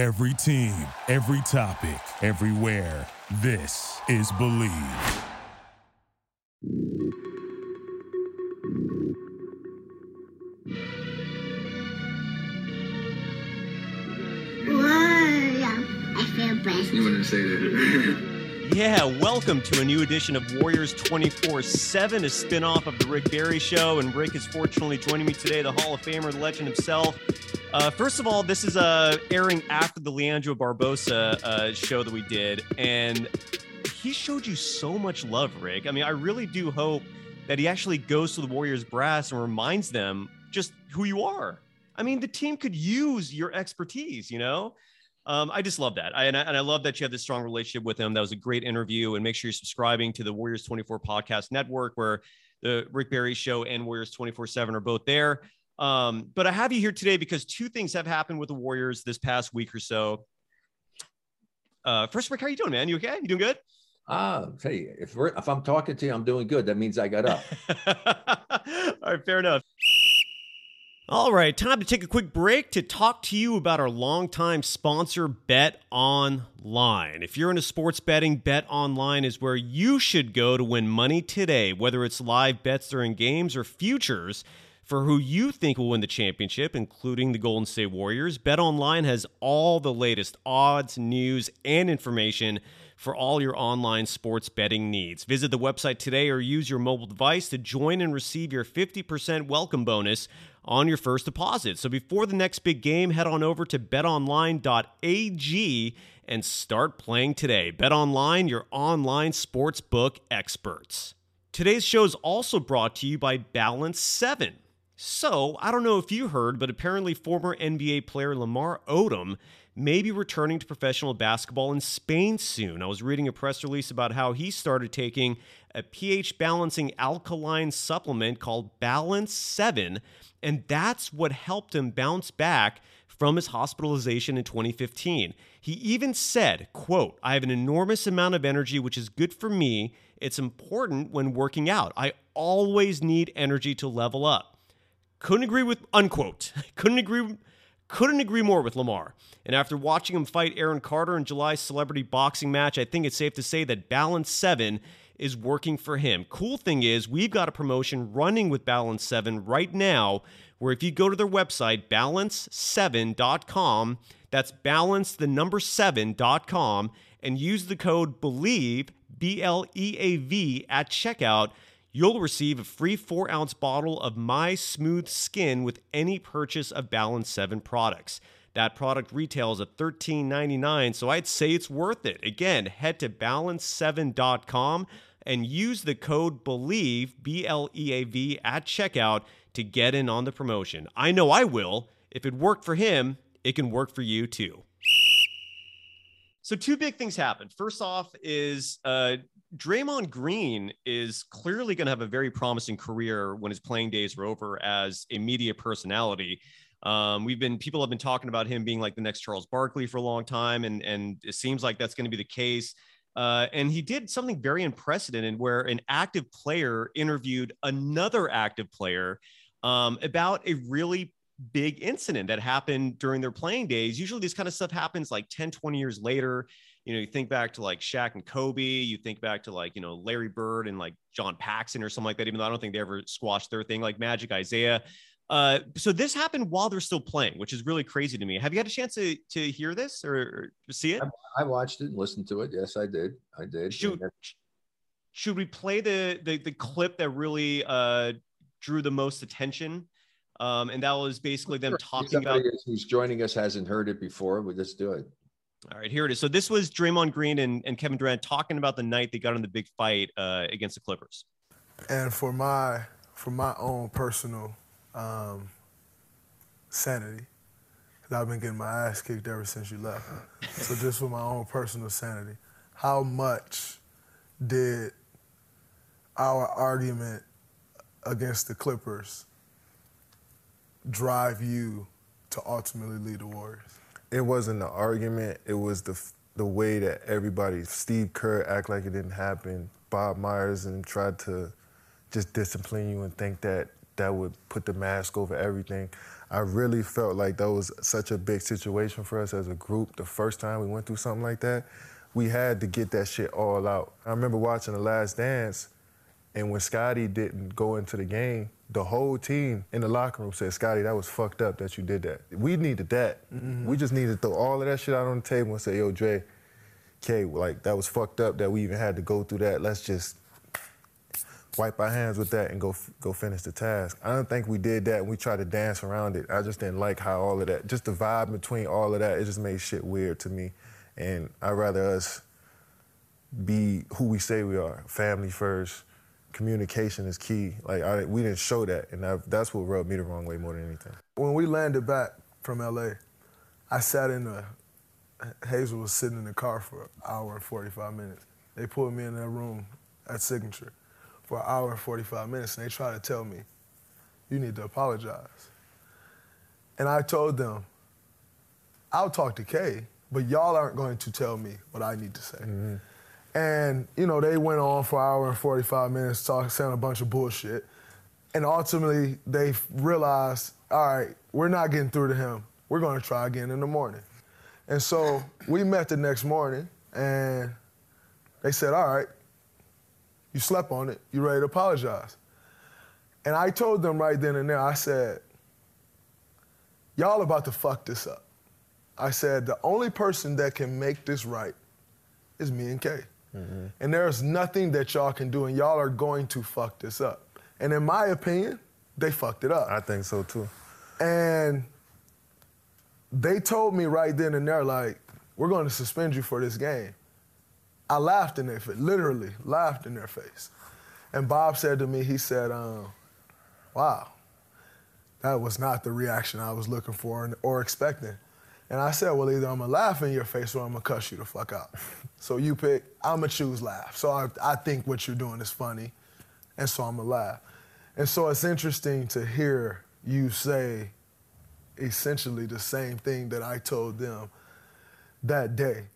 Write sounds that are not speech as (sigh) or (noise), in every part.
Every team, every topic, everywhere. This is Bleav. I feel blessed. You wanted to say that. (laughs) Yeah, welcome to a new edition of Warriors 24 7, a spinoff of The Rick Barry Show. And Rick is fortunately joining me today, the Hall of Famer, the legend himself. Uh, first of all, this is uh, airing after the Leandro Barbosa uh, show that we did. And he showed you so much love, Rick. I mean, I really do hope that he actually goes to the Warriors brass and reminds them just who you are. I mean, the team could use your expertise, you know? Um, I just love that. I, and, I, and I love that you have this strong relationship with him. That was a great interview. And make sure you're subscribing to the Warriors 24 podcast network where the Rick Barry show and Warriors 24 seven are both there. Um, but I have you here today because two things have happened with the Warriors this past week or so. Uh, first, Rick, how are you doing, man? You okay? You doing good? Ah, hey, if we're, if I'm talking to you, I'm doing good. That means I got up. (laughs) All right, fair enough. All right, time to take a quick break to talk to you about our longtime sponsor, Bet Online. If you're into sports betting, Bet Online is where you should go to win money today, whether it's live bets during games or futures for who you think will win the championship, including the Golden State Warriors. Bet Online has all the latest odds, news, and information for all your online sports betting needs. Visit the website today or use your mobile device to join and receive your 50% welcome bonus on your first deposit. So before the next big game, head on over to betonline.ag and start playing today. BetOnline, your online sports book experts. Today's show is also brought to you by Balance 7. So, I don't know if you heard, but apparently former NBA player Lamar Odom may be returning to professional basketball in Spain soon. I was reading a press release about how he started taking a pH balancing alkaline supplement called Balance 7 and that's what helped him bounce back from his hospitalization in 2015. He even said, quote, I have an enormous amount of energy, which is good for me. It's important when working out. I always need energy to level up. Couldn't agree with, unquote, (laughs) couldn't agree couldn't agree more with Lamar. And after watching him fight Aaron Carter in July's celebrity boxing match, I think it's safe to say that Balance 7 is working for him. Cool thing is, we've got a promotion running with Balance 7 right now where if you go to their website, balance7.com, that's balance the number 7.com, and use the code BLEAV, B L E A V, at checkout, you'll receive a free 4 ounce bottle of My Smooth Skin with any purchase of Balance 7 products. That product retails at $13.99, so I'd say it's worth it. Again, head to balance7.com and use the code BLEAV, B L E A V, at checkout to get in on the promotion. I know I will. If it worked for him, it can work for you too. So, two big things happened. First off, is uh, Draymond Green is clearly going to have a very promising career when his playing days are over as a media personality. Um, we've been people have been talking about him being like the next Charles Barkley for a long time, and and it seems like that's going to be the case. Uh, and he did something very unprecedented where an active player interviewed another active player um, about a really big incident that happened during their playing days. Usually this kind of stuff happens like 10, 20 years later. You know, you think back to like Shaq and Kobe, you think back to like, you know, Larry Bird and like John Paxson or something like that, even though I don't think they ever squashed their thing like Magic Isaiah. Uh, so this happened while they're still playing, which is really crazy to me. Have you had a chance to to hear this or, or see it? I, I, watched it and listened to it. Yes, I did. I did. Should, should we play the, the the clip that really uh, drew the most attention? Um, and that was basically them talking about. Who's joining us hasn't heard it before. We just do it. All right, here it is. So this was Draymond Green and, and Kevin Durant talking about the night they got in the big fight uh, against the Clippers. And for my for my own personal um, sanity. Because I've been getting my ass kicked ever since you left. (laughs) so just for my own personal sanity, how much did our argument against the Clippers drive you to ultimately lead the Warriors? It wasn't the argument. It was the the way that everybody, Steve Kerr, act like it didn't happen. Bob Myers and tried to just discipline you and think that that would put the mask over everything. I really felt like that was such a big situation for us as a group. The first time we went through something like that, we had to get that shit all out. I remember watching The Last Dance, and when Scottie didn't go into the game, the whole team in the locker room said, Scotty, that was fucked up that you did that. We needed that. Mm-hmm. We just needed to throw all of that shit out on the table and say, yo, Dre, K, like that was fucked up that we even had to go through that. Let's just wipe our hands with that and go go finish the task. I don't think we did that we tried to dance around it. I just didn't like how all of that, just the vibe between all of that, it just made shit weird to me. And I'd rather us be who we say we are, family first, communication is key. Like I, we didn't show that, and I, that's what rubbed me the wrong way more than anything. When we landed back from LA, I sat in the Hazel was sitting in the car for an hour and 45 minutes. They pulled me in that room at Signature for an hour and 45 minutes, and they tried to tell me, "You need to apologize." And I told them, "I'll talk to Kay, but y'all aren't going to tell me what I need to say." Mm-hmm. And, you know, they went on for an hour and 45 minutes talking, saying a bunch of bullshit. And ultimately, they realized, all right, we're not getting through to him. We're going to try again in the morning. And so we met the next morning, and they said, all right, you slept on it. You ready to apologize? And I told them right then and there, I said, y'all about to fuck this up. I said, the only person that can make this right is me and Kay. Mm-hmm. And there's nothing that y'all can do, and y'all are going to fuck this up. And in my opinion, they fucked it up. I think so too. And they told me right then and there, like, we're going to suspend you for this game. I laughed in their face, literally laughed in their face. And Bob said to me, he said, um, wow, that was not the reaction I was looking for or expecting. And I said, well, either I'm gonna laugh in your face or I'm gonna cuss you the fuck out. so you pick, I'm gonna choose laugh. So I, I think what you're doing is funny, and so I'm gonna laugh. And so it's interesting to hear you say essentially the same thing that I told them that day.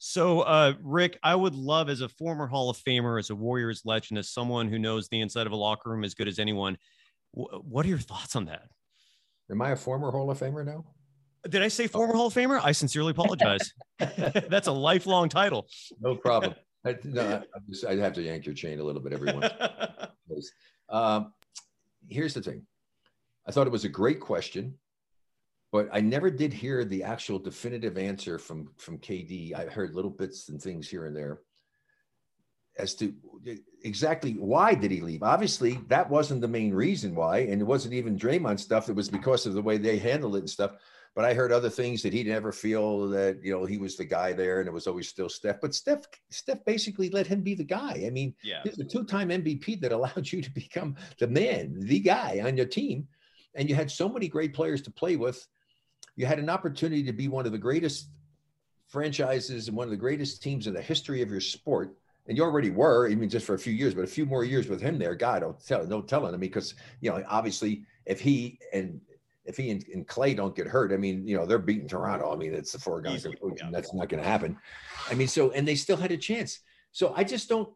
So, uh, Rick, I would love, as a former Hall of Famer, as a Warriors legend, as someone who knows the inside of a locker room as good as anyone, w- what are your thoughts on that? Am I a former Hall of Famer now? Did I say former Hall of Famer? I sincerely apologize. (laughs) That's a lifelong title. No problem. I, no, I, have to yank your chain a little bit every once. (laughs) um, here's the thing. I thought it was a great question, but I never did hear the actual definitive answer from from KD. I heard little bits and things here and there as to exactly why did he leave. Obviously, that wasn't the main reason why, and it wasn't even Draymond stuff. It was because of the way they handled it and stuff. But I heard other things that he'd never feel that you know he was the guy there, and it was always still Steph. But Steph, Steph basically let him be the guy. I mean, yeah. he's a two-time MVP that allowed (laughs) you to become the man, the guy on your team, and you had so many great players to play with. You had an opportunity to be one of the greatest franchises and one of the greatest teams in the history of your sport and you already were, I mean, just for a few years, but a few more years with him there, God, don't tell, no telling. I mean, because you know, obviously, if he and if he and, and, Klay don't get hurt, I mean, you know, they're beating Toronto. I mean, it's the four guys. Yeah. That's not going to happen. I mean, so and they still had a chance. So I just don't.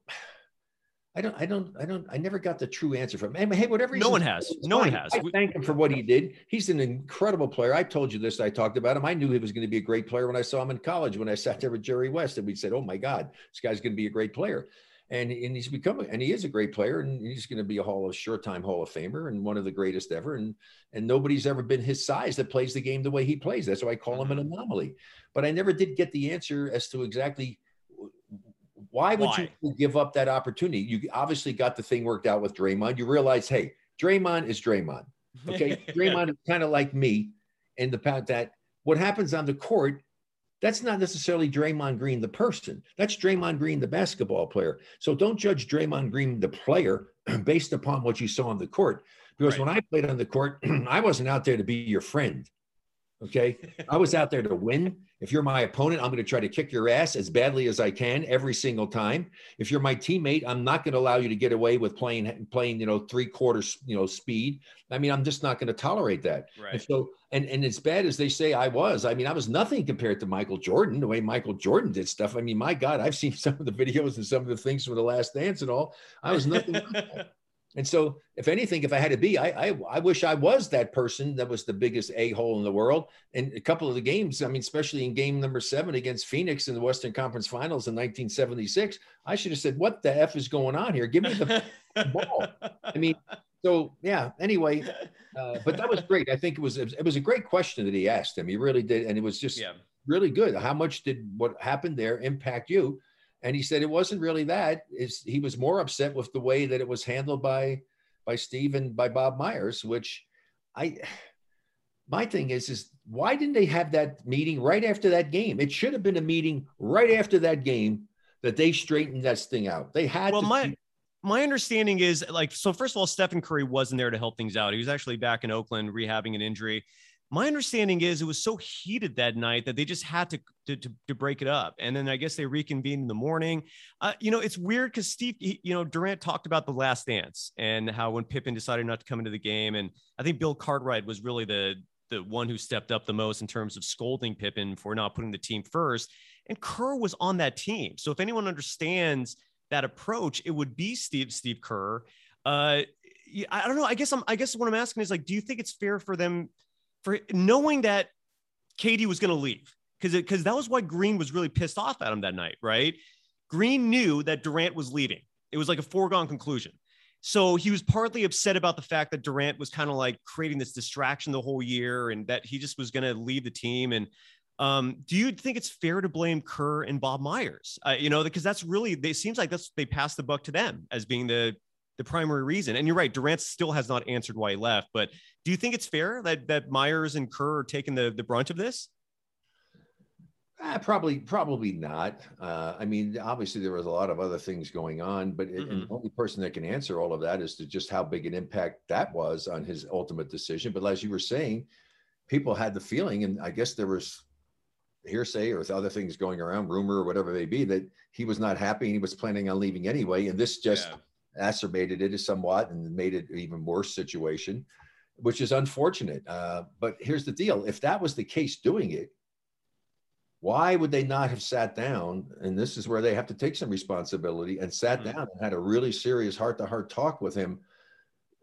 I don't. I don't. I don't. I never got the true answer from him. Hey, whatever. No one has. No fine. one has. I thank him for what he did. He's an incredible player. I told you this. I talked about him. I knew he was going to be a great player when I saw him in college. When I sat there with Jerry West, and we said, "Oh my God, this guy's going to be a great player." And and he's become and he is a great player and he's going to be a hall of sure time hall of famer and one of the greatest ever and and nobody's ever been his size that plays the game the way he plays. That's why i call him an mm-hmm. anomaly. But i never did get the answer as to exactly why would why? you give up that opportunity? You obviously got the thing worked out with Draymond. You realize hey Draymond is Draymond okay? (laughs) Draymond is kind of like me in the fact that what happens on the court that's not necessarily Draymond Green, the person. That's Draymond Green, the basketball player. So don't judge Draymond Green, the player, (clears throat) based upon what you saw on the court. Because right. when I played on the court, (clears throat) I wasn't out there to be your friend. Okay. I was out there to win. If you're my opponent, I'm going to try to kick your ass as badly as I can every single time. If you're my teammate, I'm not going to allow you to get away with playing playing you know three quarters you know speed. I mean, I'm just not going to tolerate that. Right. And so, and and as bad as they say I was, I mean, I was nothing compared to Michael Jordan. The way Michael Jordan did stuff. I mean, my God, I've seen (laughs) some of the videos and some of the things from the Last Dance and all. I was nothing. (laughs) And so, if anything, if I had to be, I, I, I wish I was that person that was the biggest a hole in the world. And a couple of the games, I mean, especially in game number seven against Phoenix in the Western Conference Finals in 1976, I should have said, "What the f is going on here? Give me the (laughs) ball." I mean, so yeah. Anyway, uh, but that was great. I think it was it was a great question that he asked him. He really did, and it was just Yeah. really good. How much did what happened there impact you? And he said it wasn't really that. Is he was more upset with the way that it was handled by by Steve and by Bob Myers, which I my thing is is why didn't they have that meeting right after that game? It should have been a meeting right after that game that they straightened that thing out. They had Well, to my my understanding is like so. First of all, Stephen Curry wasn't there to help things out. He was actually back in Oakland rehabbing an injury. My understanding is it was so heated that night that they just had to to, to, to break it up, and then I guess they reconvened in the morning. Uh, you know, it's weird because Steve, he, you know, Durant talked about the Last Dance and how when Pippen decided not to come into the game, and I think Bill Cartwright was really the the one who stepped up the most in terms of scolding Pippen for not putting the team first. And Kerr was on that team, so if anyone understands that approach, it would be Steve Steve Kerr. Uh, I don't know. I guess I'm. I guess what I'm asking is like, do you think it's fair for them for knowing that KD was going to leave? Because because that was why Green was really pissed off at him that night, right? Green knew that Durant was leaving. It was like a foregone conclusion. So he was partly upset about the fact that Durant was kind of like creating this distraction the whole year and that he just was going to leave the team. And um, do you think it's fair to blame Kerr and Bob Myers? Uh, you know, because that's really, it seems like that's, they passed the buck to them as being the, the primary reason. And you're right, Durant still has not answered why he left, but do you think it's fair that, that Myers and Kerr are taking the, the brunt of this? Uh, probably, probably not. Uh, I mean, obviously there was a lot of other things going on, but it, Mhm. the only person that can answer all of that is to just how big an impact that was on his ultimate decision. But as you were saying, people had the feeling, and I guess there was hearsay or other things going around, rumor or whatever it may be, that he was not happy and he was planning on leaving anyway. And this just Yeah. Acerbated it somewhat and made it an even worse situation, which is unfortunate. Uh, but here's the deal: if that was the case, doing it, why would they not have sat down? And this is where they have to take some responsibility and sat Mhm. down and had a really serious heart-to-heart talk with him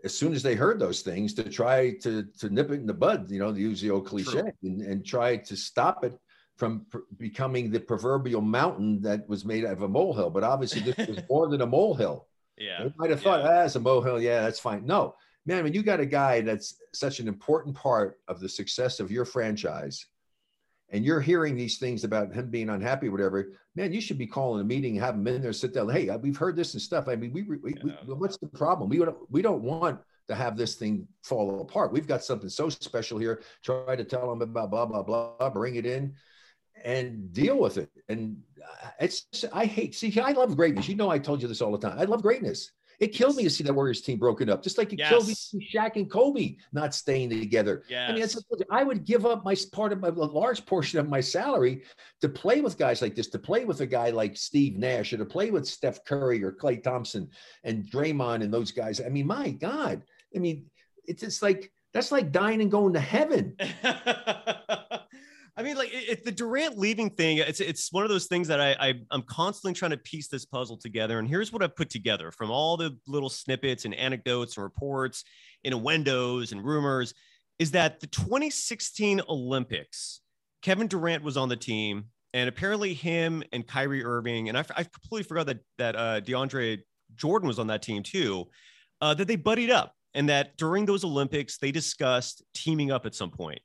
as soon as they heard those things to try to to nip it in the bud, you know, to use the old cliche, and, and try to stop it from pr- becoming the proverbial mountain that was made out of a molehill. But obviously, this was (laughs) more than a molehill. Yeah. They might have thought, ah, it's a molehill. Yeah, that's fine. No, man, when you got a guy that's such an important part of the success of your franchise, and you're hearing these things about him being unhappy, whatever, man, you should be calling a meeting, have him in there, sit down. Hey, we've heard this and stuff. I mean, we, we, we what's the problem? We don't, we don't want to have this thing fall apart. We've got something so special here. Try to tell them about blah blah blah. Bring it in and deal with it. And it's I hate see I love greatness. You know I told you this all the time. I love greatness. It killed me to see that Warriors team broken up, just like it killed me to see Shaq and Kobe not staying together. I mean, I would give up my part of my, a large portion of my salary to play with guys like this, to play with a guy like Steve Nash, or to play with Steph Curry or Klay Thompson and Draymond and those guys. I mean, my God, I mean, it's just like that's like dying and going to heaven. (laughs) I mean, like it, the Durant leaving thing, it's it's one of those things that I, I I'm constantly trying to piece this puzzle together. And here's what I've put together from all the little snippets and anecdotes and reports, innuendos and rumors, is that the 2016 Olympics, Kevin Durant was on the team, and apparently him and Kyrie Irving, and I, I completely forgot that that uh, DeAndre Jordan was on that team too, uh, that they buddied up, and that during those Olympics they discussed teaming up at some point.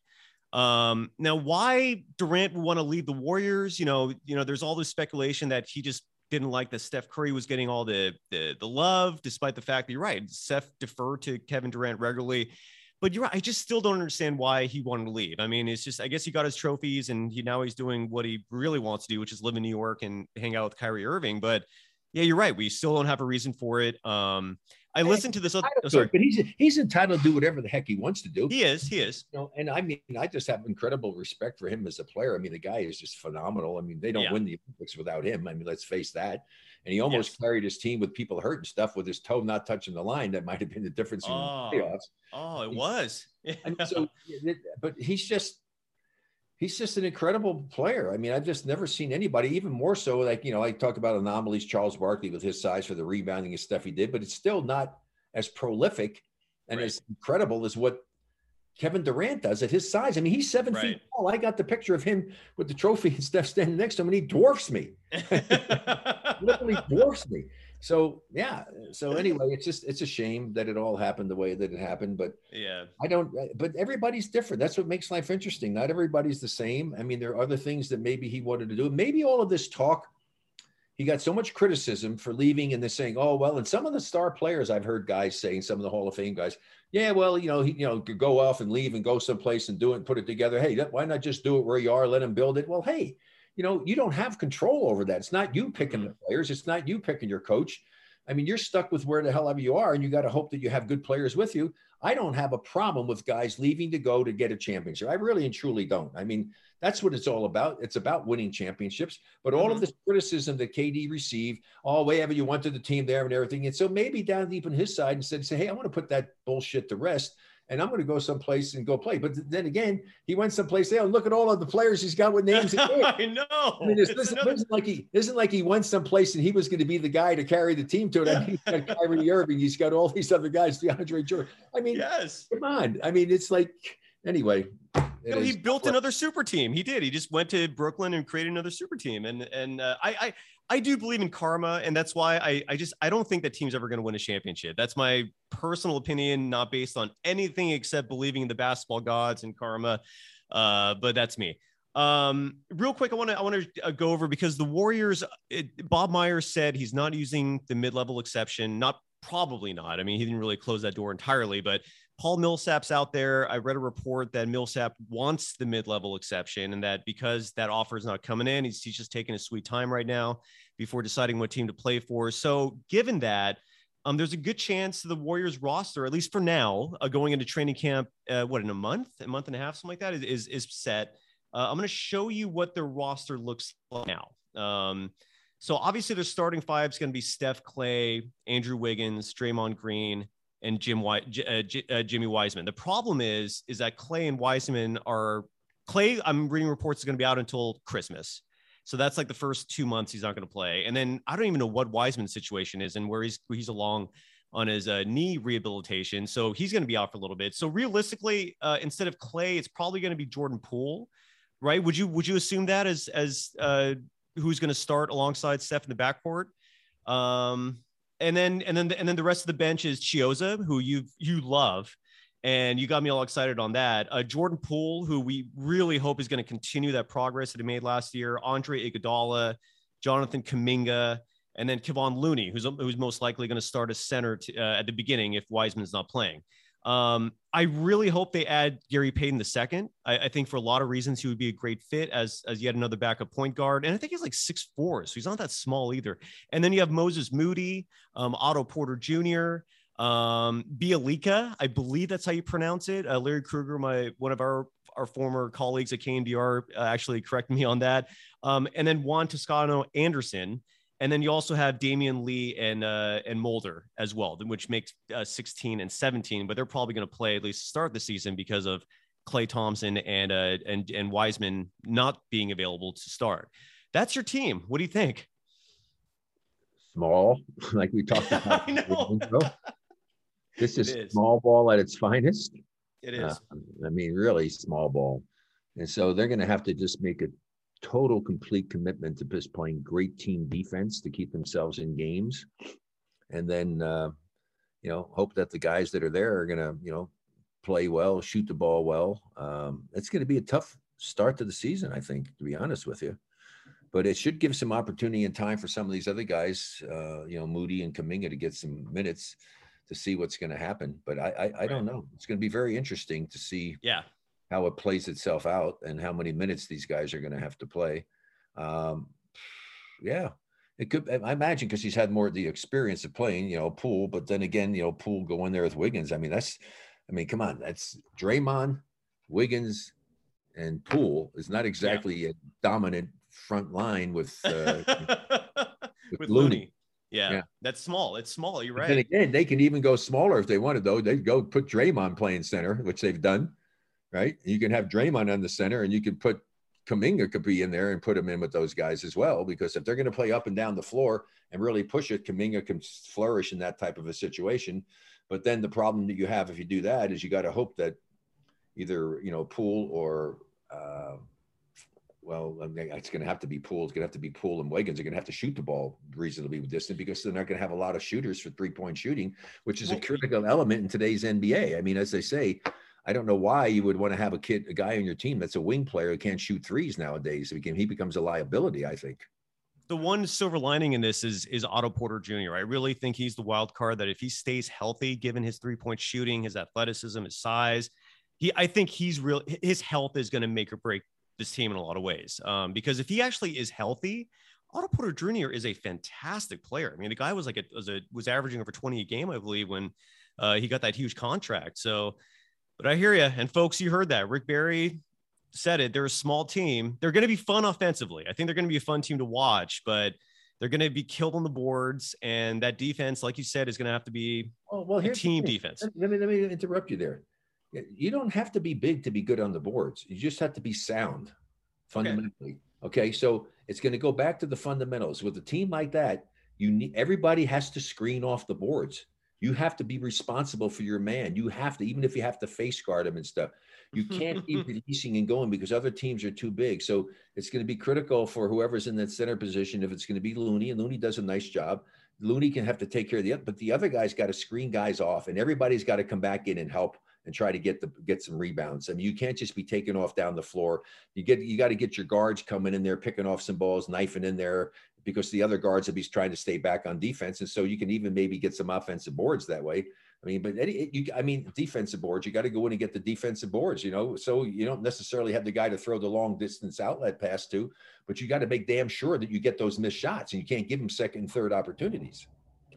Um, now, why Durant would want to leave the Warriors? You know, you know, there's all this speculation that he just didn't like that Steph Curry was getting all the, the the love, despite the fact that you're right, Steph deferred to Kevin Durant regularly. But you're right, I just still don't understand why he wanted to leave. I mean, it's just I guess he got his trophies and he now he's doing what he really wants to do, which is live in New York and hang out with Kyrie Irving. But yeah, you're right. We still don't have a reason for it. Um, I eh, listened to this. Other, oh, sorry, but he's he's entitled to do whatever the heck he wants to do. he is. He is. You know, and I mean, I just have incredible respect for him as a player. I mean, the guy is just phenomenal. I mean, they don't Yeah. win the Olympics without him. I mean, let's face that. And he almost Yes. carried his team with people hurt and stuff with his toe not touching the line. That might have been the difference in Oh. the playoffs. Oh, it was. (laughs) I mean, so, but he's just he's just an incredible player. I mean, I've just never seen anybody, even more so. Like you know, I talk about anomalies, Charles Barkley with his size for the rebounding and stuff he did, but it's still not as prolific and Right. as incredible as what Kevin Durant does at his size. I mean, he's seven feet tall. I got the picture of him with the trophy (laughs) and Steph standing next to him, and he dwarfs me. (laughs) (laughs) Literally dwarfs me. So yeah. So anyway, it's just it's a shame that it all happened the way that it happened. But yeah. I don't. But everybody's different. That's what makes life interesting. Not everybody's the same. I mean, there are other things that maybe he wanted to do. Maybe all of this talk. He got so much criticism for leaving and they're saying, oh, well, and some of the star players I've heard guys saying, some of the Hall of Fame guys, yeah, well, you know, he, you know, could go off and leave and go someplace and do it and put it together. Hey, why not just do it where you are, let him build it? Well, hey, you know, you don't have control over that. It's not you picking the mm-hmm. players. It's not you picking your coach. I mean, you're stuck with where the hell ever you are, and you got to hope that you have good players with you. I don't have a problem with guys leaving to go to get a championship. I really and truly don't. I mean, that's what it's all about. It's about winning championships. But all of mm-hmm. this criticism that KD received, all oh, whatever you wanted the team there and everything. And so maybe down deep on his side and said, say, hey, I want to put that bullshit to rest. And I'm going to go someplace and go play. But then again, he went someplace there and look at all of the players he's got with names. (laughs) I know. I mean, it's, It's listen, another- isn't like he isn't like he went someplace and he was going to be the guy to carry the team to it. I mean, he's got (laughs) Kyrie Irving, he's got all these other guys, DeAndre Jordan. I mean, yes. come on. I mean, it's like anyway. No, he built another super team. He did. He just went to Brooklyn and created another super team. And and uh, I, I I do believe in karma, and that's why I I just I don't think that team's ever going to win a championship. That's my personal opinion, not based on anything except believing in the basketball gods and karma. Uh, but that's me. Um, real quick, I want to I want to uh, go over because the Warriors. It, Bob Myers said he's not using the mid level exception. Not probably not. I mean, he didn't really close that door entirely, but Paul Millsap's out there. I read a report that Millsap wants the mid-level exception, and that because that offer is not coming in, he's, he's just taking a sweet time right now before deciding what team to play for. So, given that, um, there's a good chance the Warriors roster, at least for now, uh, going into training camp, uh, what in a month, a month and a half, something like that, is is, is set. Uh, I'm going to show you what their roster looks like now. Um, so obviously, their starting five is going to be Steph Klay, Andrew Wiggins, Draymond Green, and Jim uh, J- uh, Jimmy Wiseman. The problem is, is that Klay and Wiseman are Klay. I'm reading reports is going to be out until Christmas, so that's like the first two months he's not going to play. And then I don't even know what Wiseman's situation is and where he's he's along on his uh, knee rehabilitation. So he's going to be out for a little bit. So realistically, uh, instead of Klay, it's probably going to be Jordan Poole, right? Would you would you assume that as as uh, who's going to start alongside Steph in the backcourt? Um, and then and then and then the rest of the bench is Chiozza, who you you love, and you got me all excited on that. Uh, Jordan Poole, who we really hope is going to continue that progress that he made last year. Andre Iguodala, Jonathan Kuminga, and then Kevon Looney, who's who's most likely going to start as center uh, at the beginning if Wiseman's not playing. Um, I really hope they add Gary Payton the second. I, think for a lot of reasons he would be a great fit as as yet another backup point guard, and I think he's like six four, so he's not that small either. And then you have Moses Moody, um, Otto Porter Jr., um, Bjelica, I believe that's how you pronounce it. Uh, Larry Krueger, my one of our our former colleagues at KNBR, uh, actually correct me on that. Um, and then Juan Toscano Anderson. And then you also have Damion Lee and uh, and Mulder as well, which makes uh, 16 and 17. But they're probably going to play at least start the season because of Klay Thompson and uh, and and Wiseman not being available to start. That's your team. What do you think? small, (laughs) like we talked (laughs) about. This (laughs) It is, is. small ball at its finest. It is. Uh, I mean, really small ball. And so they're going to have to just make a total, complete commitment to just playing great team defense to keep themselves in games. And then, uh, you know, hope that the guys that are there are going to, you know, play well, shoot the ball well. Um, it's going to be a tough start to the season, I think, to be honest with you. But it should give some opportunity and time for some of these other guys, uh, you know, Moody and Kuminga to get some minutes to see what's going to happen. But I, I, I don't know. It's going to be very interesting to see Yeah. How it plays itself out and how many minutes these guys are going to have to play. Um, yeah, it could. I imagine because he's had more of the experience of playing, you know, Poole. But then again, you know, Poole go in there with Wiggins. I mean, that's. I mean, come on, that's Draymond, Wiggins, and Poole is not exactly a dominant front line with. Uh, (laughs) With, with Looney. Looney. Yeah. Yeah. That's small. It's small. You're right. And again, they can even go smaller if they wanted, though. They'd go put Draymond playing center, which they've done, right? You can have Draymond on the center, and you could put Kuminga could be in there and put him in with those guys as well. Because if they're going to play up and down the floor and really push it, Kuminga can flourish in that type of a situation. But then the problem that you have if you do that is you got to hope that either you know Poole or uh, well, I mean, it's going to have to be Poole. It's going to have to be Poole and Wiggins are going to have to shoot the ball reasonably distant because they're not going to have a lot of shooters for three point shooting, which is a critical element in today's NBA. I mean, as they say, I don't know why you would want to have a kid, a guy on your team that's a wing player who can't shoot threes nowadays. He becomes a liability, I think. The one silver lining in this is is Otto Porter Jr. I really think he's the wild card that if he stays healthy, given his three point shooting, his athleticism, his size, he I think he's real. His health is going to make or break this team in a lot of ways. Um, because if he actually is healthy, Otto Porter Jr. is a fantastic player. I mean, the guy was like a, was a was averaging over 20 a game, I believe, when uh, he got that huge contract. So, but I hear you, and folks, you heard that. Rick Barry said it. They're a small team. They're going to be fun offensively. I think they're going to be a fun team to watch, but they're going to be killed on the boards, and that defense, like you said, is going to have to be oh, well, a team defense. Let me let me interrupt you there you don't have to be big to be good on the boards. You just have to be sound fundamentally. Okay. okay? So it's going to go back to the fundamentals. With a team like that, you need everybody has to screen off the boards. You have to be responsible for your man. You have to, even if you have to face guard him and stuff, you (laughs) can't be releasing and going because other teams are too big. So it's going to be critical for whoever's in that center position. If it's going to be Looney, and Looney does a nice job, Looney can have to take care of the other, but the other guy's got to screen guys off, and everybody's got to come back in and help and try to get the get some rebounds. I mean, you can't just be taking off down the floor. You get you got to get your guards coming in there, picking off some balls, knifing in there, because the other guards will be trying to stay back on defense, and so you can even maybe get some offensive boards that way. I mean, but any, you, I mean, defensive boards, you got to go in and get the defensive boards, you know. So you don't necessarily have the guy to throw the long distance outlet pass to, but you got to make damn sure that you get those missed shots, and you can't give them second and third opportunities.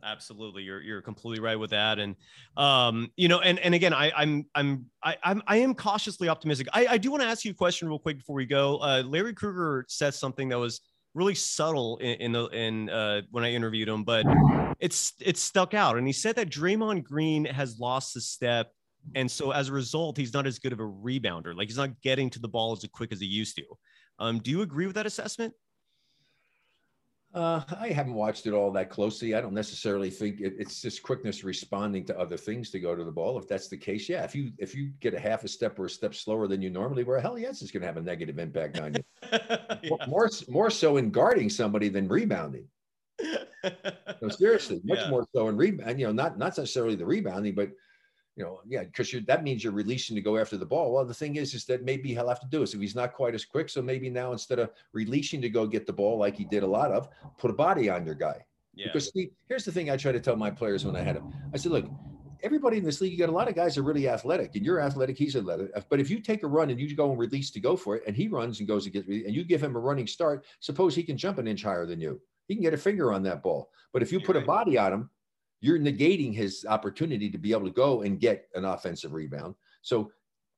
Absolutely, you're you're completely right with that, and um, you know, and and again, I, I'm I'm I, I'm I am cautiously optimistic. I, I do want to ask you a question real quick before we go. Uh, Larry Krueger said something that was really subtle in, in the in uh, when I interviewed him, but it's it's stuck out, and he said that Draymond Green has lost a step, and so as a result, he's not as good of a rebounder. Like he's not getting to the ball as quick as he used to. Um, do you agree with that assessment? Uh, I haven't watched it all that closely. I don't necessarily think it, it's just quickness responding to other things to go to the ball. If that's the case, yeah. If you if you get a half a step or a step slower than you normally were, hell yes, it's going to have a negative impact on you. (laughs) yeah. more, more so in guarding somebody than rebounding. (laughs) no, seriously, much yeah. more so in rebound. You know, not not necessarily the rebounding, but you know, yeah, because you that means you're releasing to go after the ball. Well, the thing is, is that maybe he'll have to do it. So he's not quite as quick. So maybe now instead of releasing to go get the ball like he did a lot of, put a body on your guy. Yeah. Because see, here's the thing I try to tell my players when I had them. I said, look, everybody in this league, you got a lot of guys that are really athletic, and you're athletic, he's athletic. But if you take a run and you go and release to go for it, and he runs and goes and gets, and you give him a running start, suppose he can jump an inch higher than you. He can get a finger on that ball. But if you put a body on him, you're negating his opportunity to be able to go and get an offensive rebound. So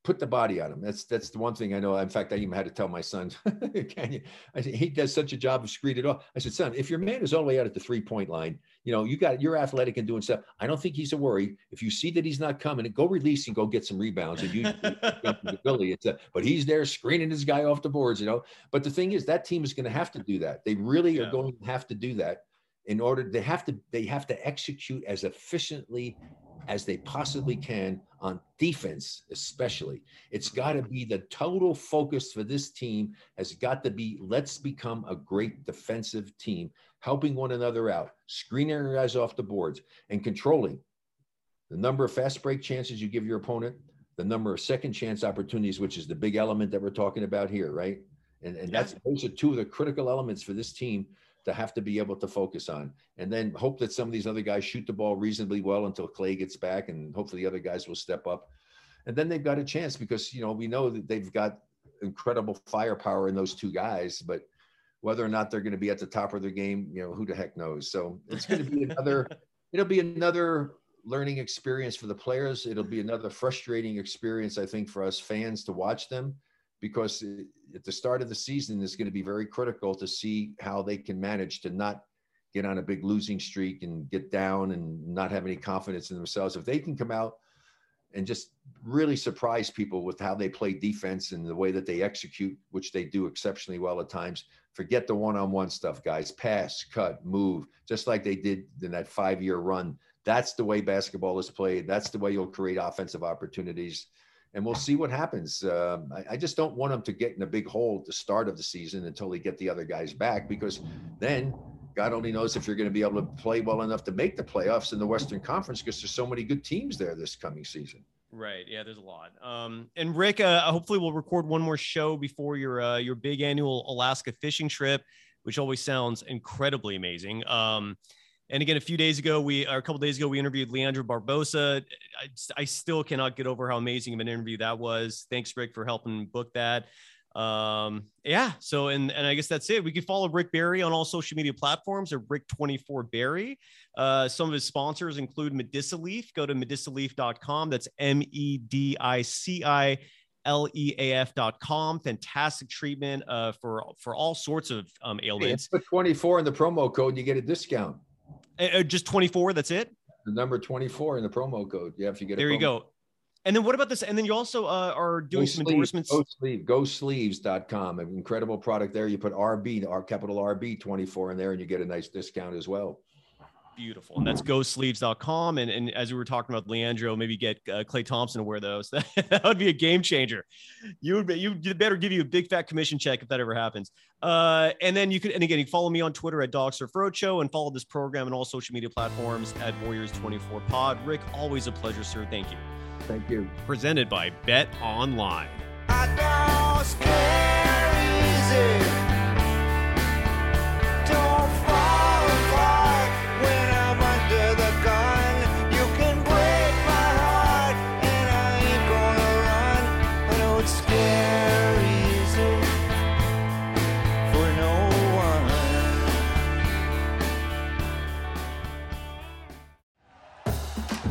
put the body on him. That's that's the one thing I know. In fact, I even had to tell my son, (laughs) "Can you?" I said he does such a job of screening it off. I said, "Son, if your man is all the way out at the three point line, you know you got you're athletic and doing stuff. I don't think he's a worry. If you see that he's not coming, go release and go get some rebounds and you (laughs) Billy. It's a, but he's there screening his guy off the boards, you know. But the thing is, that team is going to have to do that. They really yeah. are going to have to do that in order they have to they have to execute as efficiently as they possibly can on defense especially. It's got to be the total focus for this team has got to be let's become a great defensive team helping one another out screening guys off the boards and controlling. The number of fast break chances you give your opponent the number of second chance opportunities which is the big element that we're talking about here right? And, and that's those are two of the critical elements for this team to have to be able to focus on. And then hope that some of these other guys shoot the ball reasonably well until Klay gets back, and hopefully the other guys will step up. And then they've got a chance because you know we know that they've got incredible firepower in those two guys, but whether or not they're going to be at the top of their game, you know, who the heck knows. So it's going to be another. (laughs) it'll be another learning experience for the players. It'll be another frustrating experience, I think, for us fans to watch them because at the start of the season is going to be very critical to see how they can manage to not get on a big losing streak and get down and not have any confidence in themselves. If they can come out and just really surprise people with how they play defense and the way that they execute, which they do exceptionally well at times. Forget the one on one stuff, guys. Pass, cut, move, just like they did in that five year run That's the way basketball is played. That's the way you'll create offensive opportunities. And we'll see what happens. Um, I, I, just don't want them to get in a big hole at the start of the season until they get the other guys back, because then God only knows if you're going to be able to play well enough to make the playoffs in the Western Conference because there's so many good teams there this coming season. Right. Yeah, there's a lot. Um, and Rick, uh, hopefully we'll record one more show before your uh, your big annual Alaska fishing trip, which always sounds incredibly amazing. Um, and again, a few days ago, we or a couple days ago, we interviewed Leandro Barbosa. I, I, still cannot get over how amazing of an interview that was. Thanks, Rick, for helping book that. Um, yeah. So, and and I guess that's it. We can follow Rick Barry on all social media platforms at Rick24 Barry. Uh, some of his sponsors include Medicileaf. Go to medicileaf.com. That's M E D I C I leaf.com fantastic treatment uh, for for all sorts of um, ailments put 24 in the promo code you get a discount uh, just 24. That's it. The number 24 in the promo code. Yeah, if you get it. there, you go. And then what about this? And then you also uh, are doing go some sleeve, endorsements. Go sleeve, GoSleeves.com. An incredible product there. You put RB, our capital RB 24 in there, and you get a nice discount as well beautiful. And that's gosleeves.com. And, and as we were talking about Leandro, maybe get uh, Klay Thompson to wear those. (laughs) that would be a game changer. You would be, you better give you a big fat commission check if that ever happens. Uh, and then you can, and again, you follow me on Twitter at Dog Surf Roadshow and follow this program and all social media platforms at Warriors 24 Pod. Rick, always a pleasure, sir. Thank you. Thank you. Presented by Bet Online.